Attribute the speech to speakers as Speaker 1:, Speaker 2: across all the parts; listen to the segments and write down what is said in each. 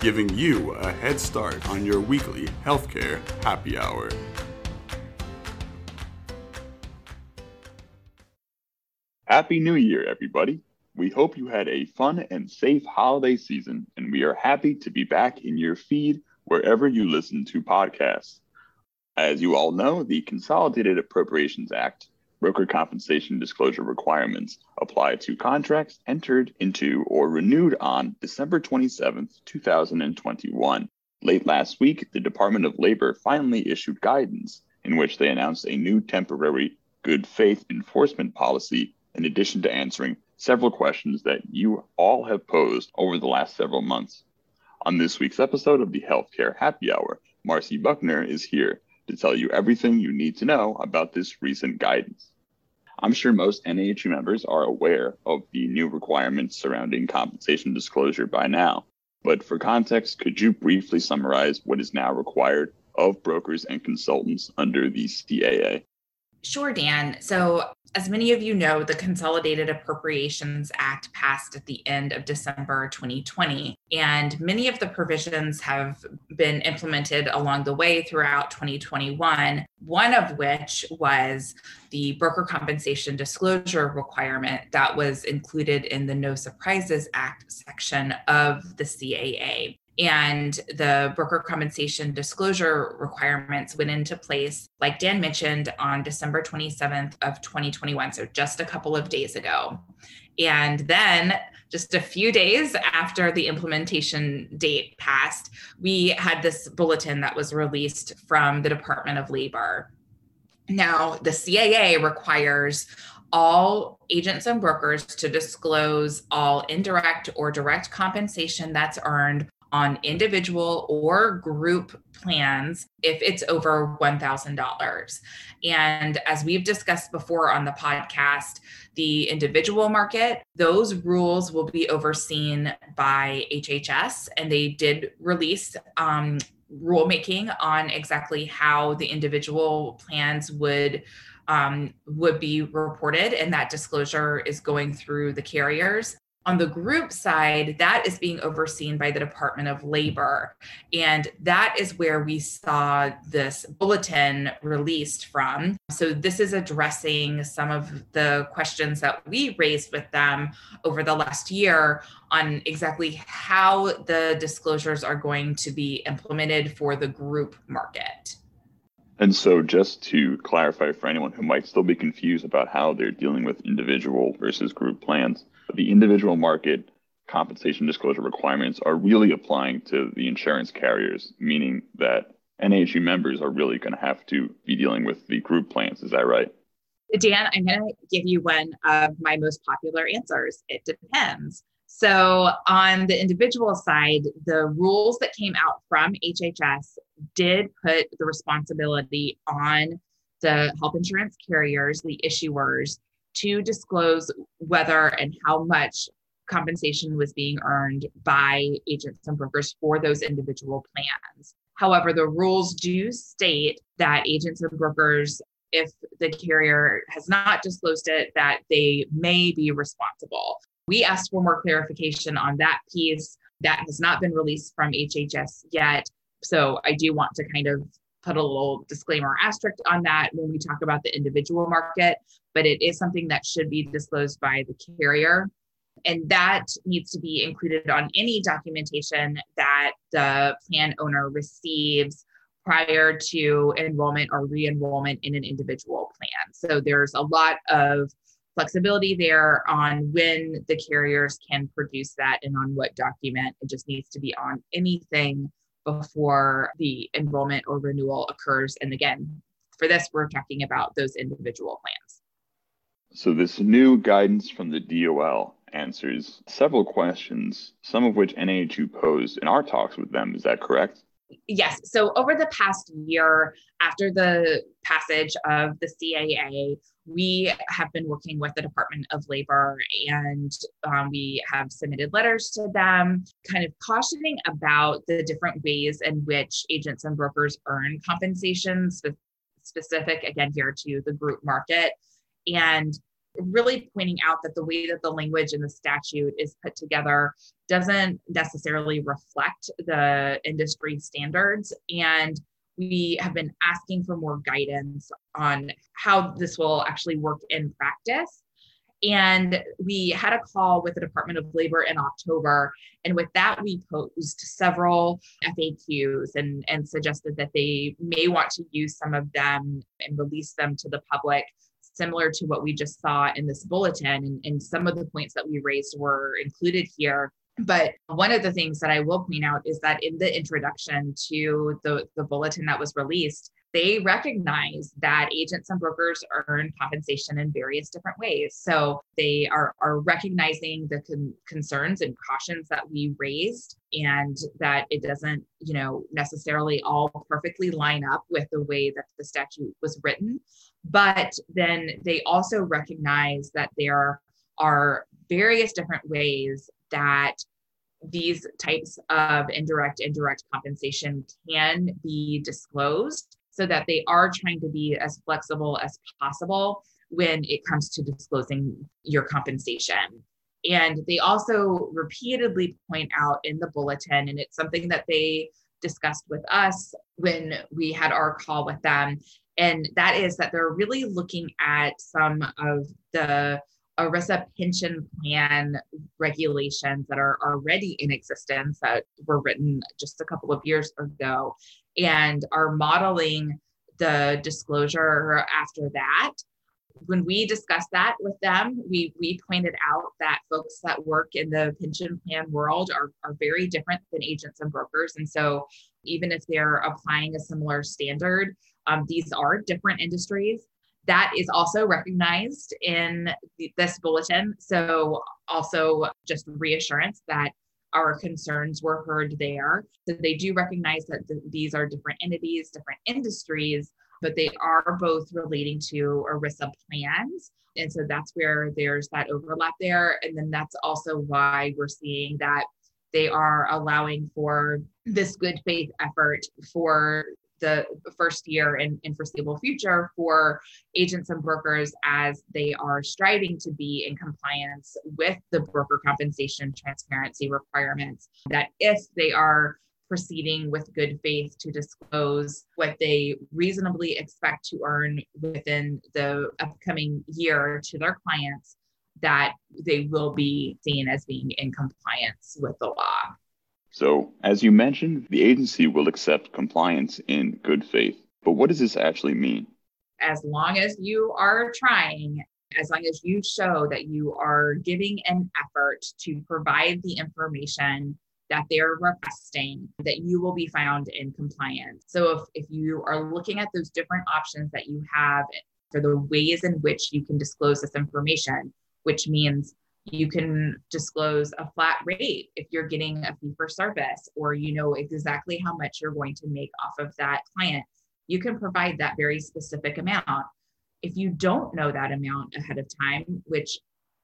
Speaker 1: giving you a head start on your weekly healthcare happy hour.
Speaker 2: Happy New Year, everybody. We hope you had a fun and safe holiday season, and we are happy to be back in your feed wherever you listen to podcasts. As you all know, the Consolidated Appropriations Act broker compensation disclosure requirements apply to contracts entered into or renewed on December 27, 2021. Late last week, the Department of Labor finally issued guidance in which they announced a new temporary good faith enforcement policy in addition to answering several questions that you all have posed over the last several months. On this week's episode of the Healthcare Happy Hour, Marcy Buckner is here to tell you everything you need to know about this recent guidance. I'm sure most NAHU members are aware of the new requirements surrounding compensation disclosure by now. But for context, could you briefly summarize what is now required of brokers and consultants under the CAA?
Speaker 3: Sure, Dan. So, as many of you know, the Consolidated Appropriations Act passed at the end of December 2020, and many of the provisions have been implemented along the way throughout 2021, one of which was the broker compensation disclosure requirement that was included in the No Surprises Act section of the CAA and the broker compensation disclosure requirements went into place like dan mentioned on december 27th of 2021 so just a couple of days ago. And then just a few days after the implementation date passed we had this bulletin that was released from the department of labor. Now the caa requires all agents and brokers to disclose all indirect or direct compensation that's earned on individual or group plans if it's over $1,000. And as we've discussed before on the podcast, the individual market, those rules will be overseen by HHS, and they did release um, rulemaking on exactly how the individual plans would um, would be reported, and that disclosure is going through the carriers. On the group side, that is being overseen by the Department of Labor. And that is where we saw this bulletin released from. So, this is addressing some of the questions that we raised with them over the last year on exactly how the disclosures are going to be implemented for the group market.
Speaker 2: And so, just to clarify for anyone who might still be confused about how they're dealing with individual versus group plans, the individual market compensation disclosure requirements are really applying to the insurance carriers, meaning that NAHU members are really going to have to be dealing with the group plans. Is that right?
Speaker 3: Dan, I'm going to give you one of my most popular answers. It depends. So, on the individual side, the rules that came out from HHS did put the responsibility on the health insurance carriers, the issuers, to disclose whether and how much compensation was being earned by agents and brokers for those individual plans. However, the rules do state that agents and brokers, if the carrier has not disclosed it, that they may be responsible. We asked for more clarification on that piece. That has not been released from HHS yet. So I do want to kind of put a little disclaimer asterisk on that when we talk about the individual market, but it is something that should be disclosed by the carrier. And that needs to be included on any documentation that the plan owner receives prior to enrollment or re enrollment in an individual plan. So there's a lot of flexibility there on when the carriers can produce that and on what document. It just needs to be on anything before the enrollment or renewal occurs. And again, for this, we're talking about those individual plans.
Speaker 2: So, this new guidance from the DOL answers several questions, some of which NAHU posed in our talks with them. Is that correct?
Speaker 3: Yes. So over the past year, after the passage of the CAA, we have been working with the Department of Labor and um, we have submitted letters to them, kind of cautioning about the different ways in which agents and brokers earn compensation, specific again here to the group market. And really pointing out that the way that the language in the statute is put together doesn't necessarily reflect the industry standards. And we have been asking for more guidance on how this will actually work in practice. And we had a call with the Department of Labor in October. And with that, we posed several FAQs and, and suggested that they may want to use some of them and release them to the public similar to what we just saw in this bulletin. And, and some of the points that we raised were included here. But one of the things that I will point out is that in the introduction to the, the bulletin that was released, they recognize that agents and brokers earn compensation in various different ways. So they are, are recognizing the con- concerns and cautions that we raised and that it doesn't, you know, necessarily all perfectly line up with the way that the statute was written. But then they also recognize that there are various different ways that these types of indirect indirect compensation can be disclosed so that they are trying to be as flexible as possible when it comes to disclosing your compensation. And they also repeatedly point out in the bulletin, and it's something that they discussed with us when we had our call with them, and that is that they're really looking at some of the ERISA pension plan regulations that are already in existence that were written just a couple of years ago and are modeling the disclosure after that. When we discussed that with them, we, we pointed out that folks that work in the pension plan world are, are very different than agents and brokers. And so, even if they're applying a similar standard, um, these are different industries. That is also recognized in this bulletin. So, also just reassurance that our concerns were heard there. So, they do recognize that th- these are different entities, different industries, but they are both relating to ERISA plans. And so that's where there's that overlap there. And then that's also why we're seeing that they are allowing for this good faith effort for the first year and, and foreseeable future for agents and brokers as they are striving to be in compliance with the broker compensation transparency requirements. That if they are proceeding with good faith to disclose what they reasonably expect to earn within the upcoming year to their clients, that they will be seen as being in compliance with the law.
Speaker 2: So, as you mentioned, the agency will accept compliance in good faith. But what does this actually mean?
Speaker 3: As long as you are trying, as long as you show that you are giving an effort to provide the information that they're requesting, that you will be found in compliance. So, if, if you are looking at those different options that you have for the ways in which you can disclose this information, which means you can disclose a flat rate if you're getting a fee for service or you know exactly how much you're going to make off of that client. You can provide that very specific amount. If you don't know that amount ahead of time which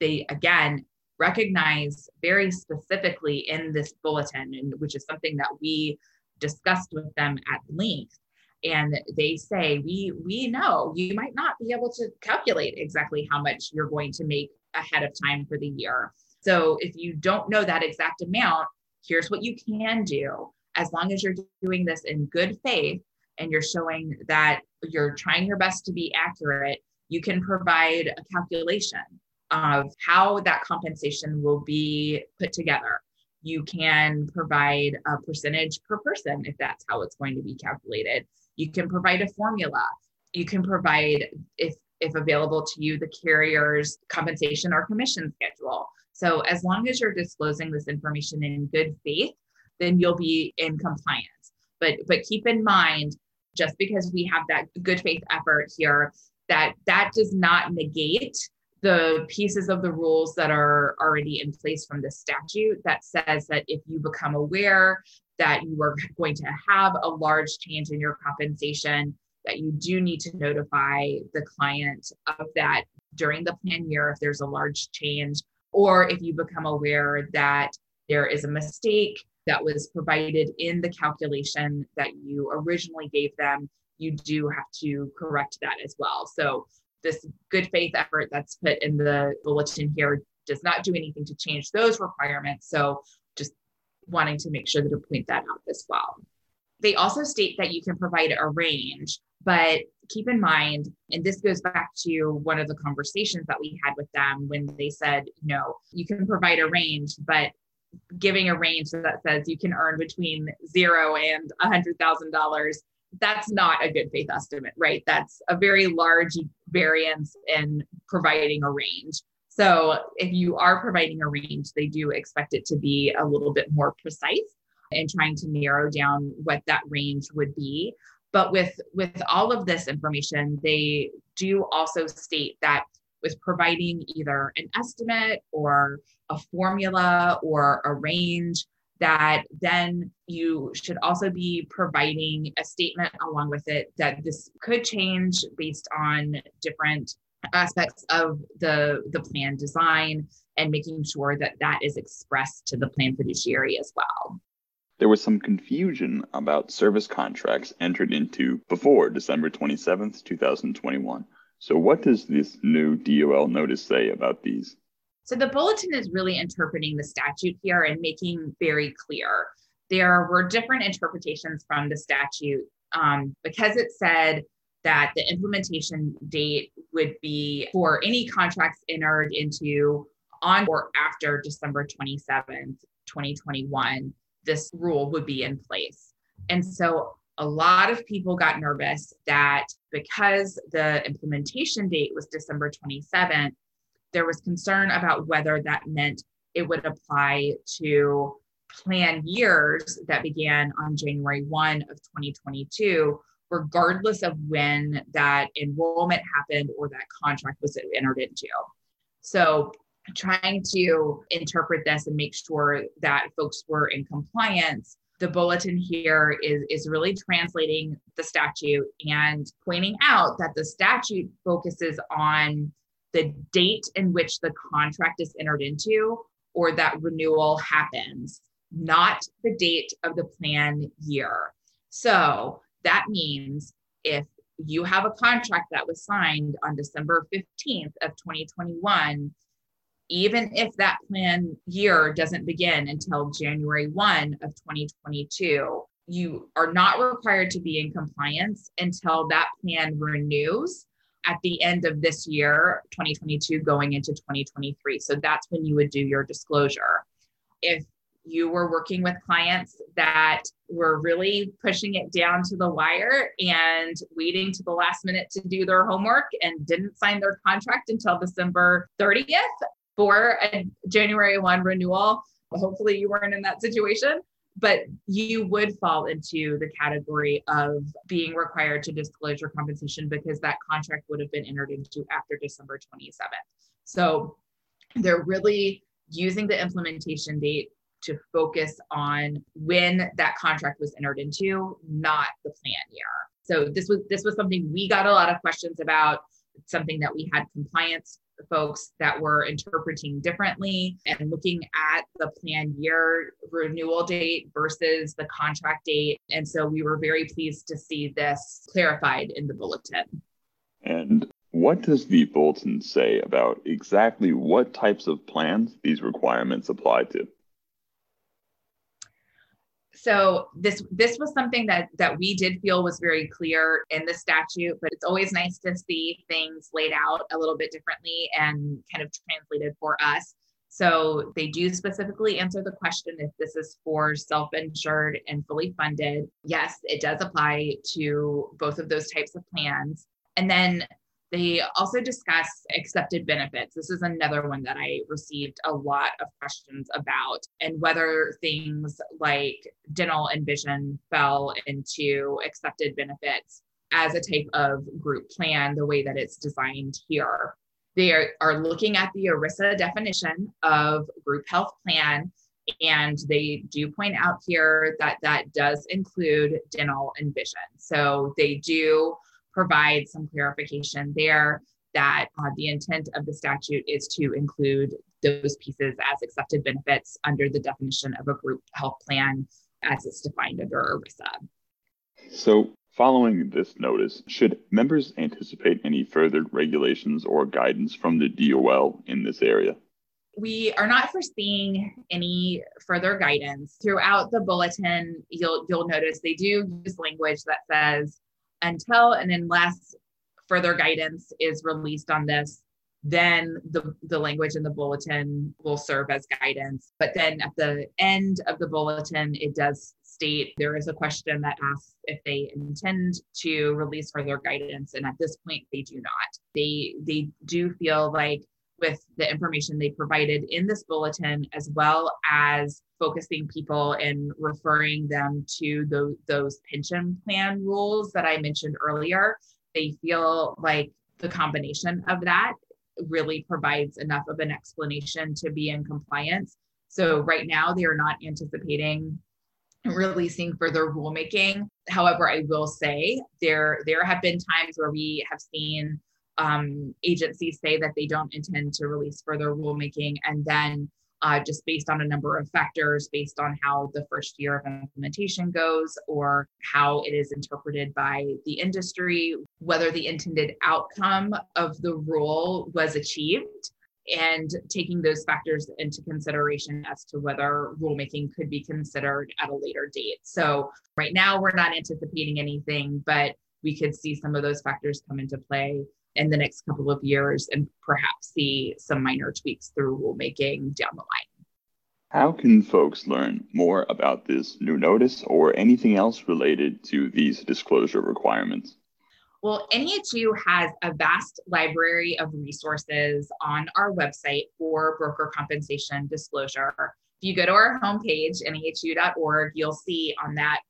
Speaker 3: they again recognize very specifically in this bulletin and which is something that we discussed with them at length and they say we we know you might not be able to calculate exactly how much you're going to make ahead of time for the year. So if you don't know that exact amount, here's what you can do. As long as you're doing this in good faith and you're showing that you're trying your best to be accurate, you can provide a calculation of how that compensation will be put together. You can provide a percentage per person if that's how it's going to be calculated. You can provide a formula. You can provide, if if available to you, the carrier's compensation or commission schedule. So as long as you're disclosing this information in good faith, then you'll be in compliance. But but keep in mind, just because we have that good faith effort here, that that does not negate the pieces of the rules that are already in place from the statute that says that if you become aware that you are going to have a large change in your compensation, that you do need to notify the client of that during the plan year if there's a large change, or if you become aware that there is a mistake that was provided in the calculation that you originally gave them, you do have to correct that as well. So, this good faith effort that's put in the bulletin here does not do anything to change those requirements. So, wanting to make sure that to point that out as well. They also state that you can provide a range, but keep in mind, and this goes back to one of the conversations that we had with them when they said, you know, you can provide a range, but giving a range that says you can earn between zero and a hundred thousand dollars that's not a good faith estimate right that's a very large variance in providing a range so if you are providing a range they do expect it to be a little bit more precise and trying to narrow down what that range would be. But with with all of this information they do also state that with providing either an estimate or a formula or a range that then you should also be providing a statement along with it that this could change based on different aspects of the the plan design and making sure that that is expressed to the plan fiduciary as well
Speaker 2: there was some confusion about service contracts entered into before December 27th, 2021. So, what does this new DOL notice say about these?
Speaker 3: So, the bulletin is really interpreting the statute here and making very clear. There were different interpretations from the statute um, because it said that the implementation date would be for any contracts entered into on or after December 27th, 2021, this rule would be in place. And so a lot of people got nervous that because the implementation date was December 27th, there was concern about whether that meant it would apply to plan years that began on January 1 of 2022, regardless of when that enrollment happened or that contract was entered into. So, trying to interpret this and make sure that folks were in compliance the bulletin here is, is really translating the statute and pointing out that the statute focuses on the date in which the contract is entered into or that renewal happens, not the date of the plan year. So that means if you have a contract that was signed on December 15th of 2021 even if that plan year doesn't begin until January 1 of 2022, you are not required to be in compliance until that plan renews at the end of this year, 2022, going into 2023. So that's when you would do your disclosure. If you were working with clients that were really pushing it down to the wire and waiting to the last minute to do their homework and didn't sign their contract until December 30th, for a January 1 renewal. Hopefully, you weren't in that situation, but you would fall into the category of being required to disclose your compensation because that contract would have been entered into after December 27th. So they're really using the implementation date to focus on when that contract was entered into, not the plan year. So this was this was something we got a lot of questions about, something that we had compliance folks that were interpreting differently and looking at the plan year renewal date versus the contract date. And so we were very pleased to see this clarified in the bulletin.
Speaker 2: And what does the bulletin say about exactly what types of plans these requirements apply to?
Speaker 3: So this this was something that that we did feel was very clear in the statute but it's always nice to see things laid out a little bit differently and kind of translated for us. So they do specifically answer the question if this is for self-insured and fully funded. Yes it does apply to both of those types of plans. And then they also discuss excepted benefits. This is another one that I received a lot of questions about, and whether things like dental and vision fell into excepted benefits as a type of group plan, the way that it's designed here. They are, are looking at the ERISA definition of group health plan and they do point out here that that does include dental and vision. So they do provide some clarification there that uh, the intent of the statute is to include those pieces as excepted benefits under the definition of a group health plan as it's defined under ERISA.
Speaker 2: So, following this notice, should members anticipate any further regulations or guidance from the DOL in this area?
Speaker 3: we are not foreseeing any further guidance throughout the bulletin you'll you'll notice they do use language that says until and unless further guidance is released on this then the, the language in the bulletin will serve as guidance. But then at the end of the bulletin it does state there is a question that asks if they intend to release further guidance. And at this point they do not. They they do feel like with the information they provided in this bulletin, as well as focusing people and referring them to those, those pension plan rules that I mentioned earlier. They feel like the combination of that really provides enough of an explanation to be in compliance. So, right now, they are not anticipating releasing further rulemaking. However, I will say there there have been times where we have seen um, agencies say that they don't intend to release further rulemaking. And then, uh, just based on a number of factors, based on how the first year of implementation goes or how it is interpreted by the industry, whether the intended outcome of the rule was achieved, and taking those factors into consideration as to whether rulemaking could be considered at a later date. So, right now, we're not anticipating anything, but we could see some of those factors come into play in the next couple of years and perhaps see some minor tweaks through rulemaking down the line.
Speaker 2: How can folks learn more about this new notice or anything else related to these disclosure requirements?
Speaker 3: Well, NAHU has a vast library of resources on our website for broker compensation disclosure. If you go to our homepage, nahu.org, you'll see on that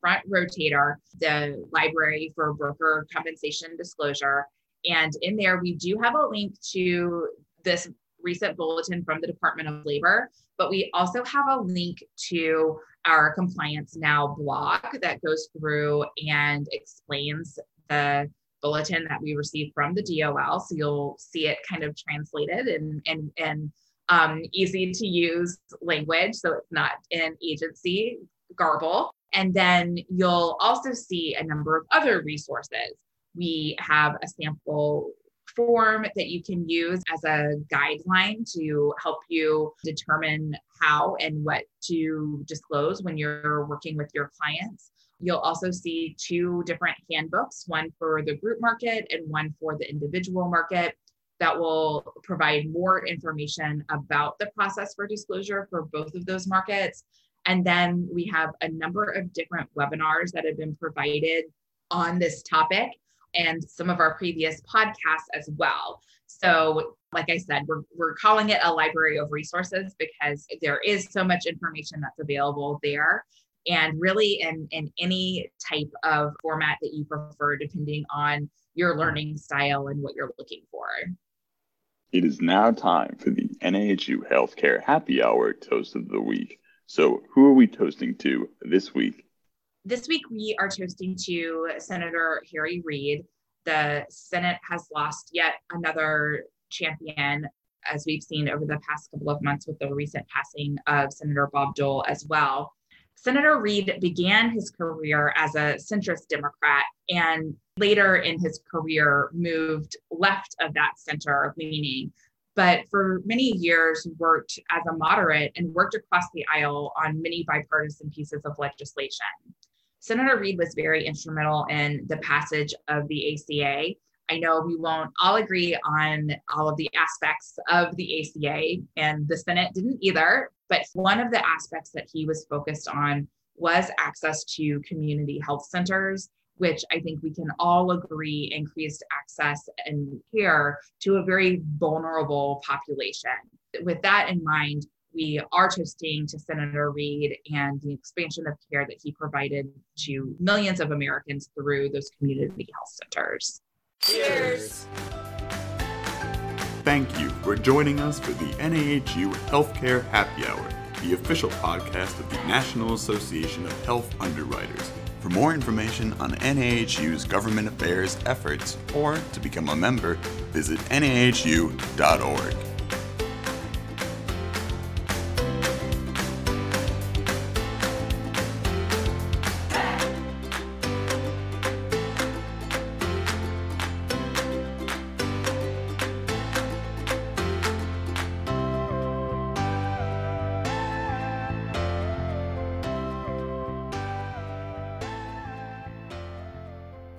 Speaker 3: front rotator the library for broker compensation disclosure. And in there, we do have a link to this recent bulletin from the Department of Labor, but we also have a link to our Compliance Now blog that goes through and explains the bulletin that we received from the DOL. So you'll see it kind of translated and and and um, easy to use language, so it's not in agency garble. And then you'll also see a number of other resources we have a sample form that you can use as a guideline to help you determine how and what to disclose when you're working with your clients. You'll also see two different handbooks, one for the group market and one for the individual market that will provide more information about the process for disclosure for both of those markets. And then we have a number of different webinars that have been provided on this topic and some of our previous podcasts as well. So, like I said, we're, we're calling it a library of resources because there is so much information that's available there. And really, in, in any type of format that you prefer, depending on your learning style and what you're looking for.
Speaker 2: It is now time for the NAHU Healthcare Happy Hour Toast of the Week. So, who are we toasting to this week?
Speaker 3: This week we are toasting to Senator Harry Reid. The Senate has lost yet another champion, as we've seen over the past couple of months with the recent passing of Senator Bob Dole as well. Senator Reid began his career as a centrist Democrat and later in his career moved left of that center leaning but for many years worked as a moderate and worked across the aisle on many bipartisan pieces of legislation. Senator Reid was very instrumental in the passage of the ACA. I know we won't all agree on all of the aspects of the ACA, and the Senate didn't either. But one of the aspects that he was focused on was access to community health centers, which I think we can all agree increased access and care to a very vulnerable population. With that in mind, we are toasting to Senator Reid and the expansion of care that he provided to millions of Americans through those community health centers.
Speaker 4: Cheers.
Speaker 1: thank you for joining us for the NAHU Healthcare Happy Hour, the official podcast of the National Association of Health Underwriters. For more information on NAHU's government affairs efforts or to become a member, visit nahu.org.